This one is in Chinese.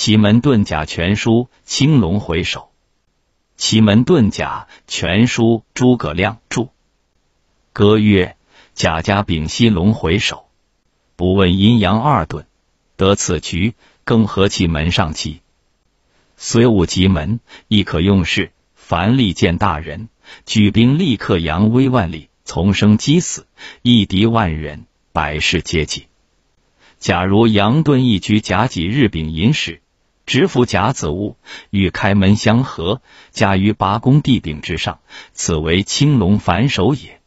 奇门遁甲全书，青龙回首。奇门遁甲全书，诸葛亮著。歌曰：甲家丙烯龙回首，不问阴阳二遁，得此局，更何其门上奇？虽无奇门，亦可用事。凡利见大人，举兵立刻扬威万里，从生击死，一敌万人，百事皆济。假如杨遁一局甲己日丙寅时，直服甲子物，与开门相合，加于八宫地丙之上，此为青龙反手也。